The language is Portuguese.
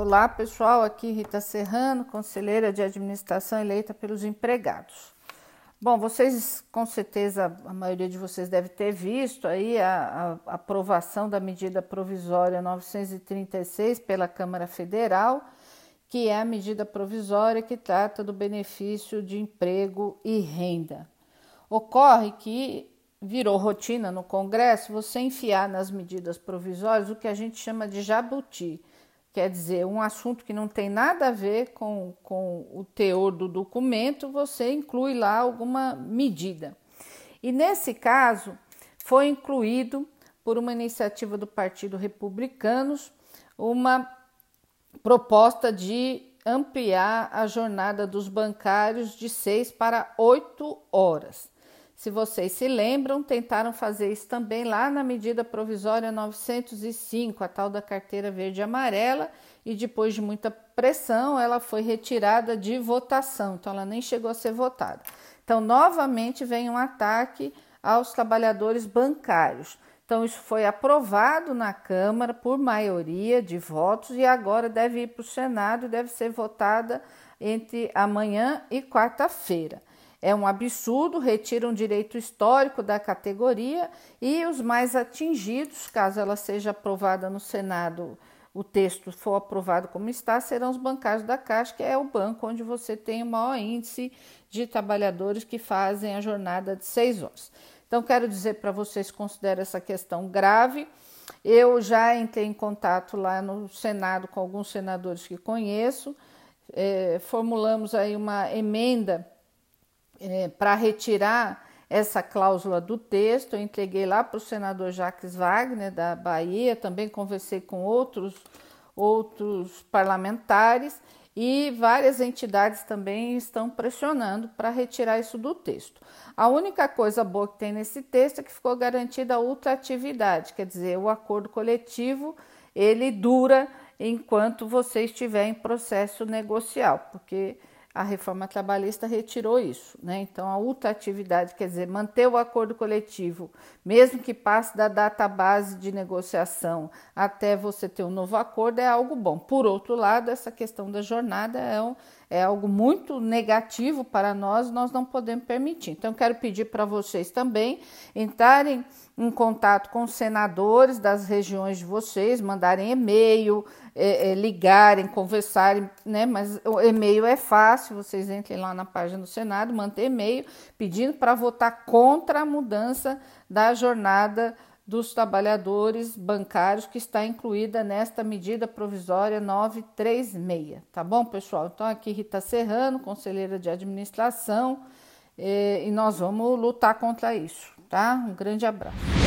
Olá pessoal, aqui Rita Serrano, conselheira de administração eleita pelos empregados. Bom, vocês com certeza, a maioria de vocês deve ter visto aí a, a aprovação da medida provisória 936 pela Câmara Federal, que é a medida provisória que trata do benefício de emprego e renda. Ocorre que virou rotina no Congresso você enfiar nas medidas provisórias o que a gente chama de jabuti quer dizer, um assunto que não tem nada a ver com, com o teor do documento, você inclui lá alguma medida. E nesse caso, foi incluído, por uma iniciativa do Partido Republicanos, uma proposta de ampliar a jornada dos bancários de seis para oito horas. Se vocês se lembram, tentaram fazer isso também lá na medida provisória 905, a tal da carteira verde e amarela, e depois de muita pressão, ela foi retirada de votação, então ela nem chegou a ser votada. Então, novamente vem um ataque aos trabalhadores bancários. Então, isso foi aprovado na Câmara por maioria de votos e agora deve ir para o Senado e deve ser votada entre amanhã e quarta-feira. É um absurdo, retira um direito histórico da categoria e os mais atingidos, caso ela seja aprovada no Senado, o texto for aprovado como está, serão os bancários da Caixa, que é o banco onde você tem o maior índice de trabalhadores que fazem a jornada de seis horas. Então, quero dizer para vocês, considero essa questão grave. Eu já entrei em contato lá no Senado com alguns senadores que conheço, é, formulamos aí uma emenda é, para retirar essa cláusula do texto, eu entreguei lá para o senador Jacques Wagner, da Bahia, também conversei com outros, outros parlamentares e várias entidades também estão pressionando para retirar isso do texto. A única coisa boa que tem nesse texto é que ficou garantida a ultratividade, quer dizer, o acordo coletivo ele dura enquanto você estiver em processo negocial, porque a reforma trabalhista retirou isso, né? Então, a ultratividade, quer dizer, manter o acordo coletivo, mesmo que passe da data base de negociação até você ter um novo acordo, é algo bom. Por outro lado, essa questão da jornada é, um, é algo muito negativo para nós, nós não podemos permitir. Então, quero pedir para vocês também entrarem em contato com os senadores das regiões de vocês, mandarem e-mail, é, é, ligarem, conversarem, né? Mas o e-mail é fácil, vocês entrem lá na página do Senado, mandem e-mail pedindo para votar contra a mudança da jornada dos trabalhadores bancários que está incluída nesta medida provisória 936, tá bom, pessoal? Então aqui Rita Serrano, conselheira de administração, é, e nós vamos lutar contra isso, tá? Um grande abraço.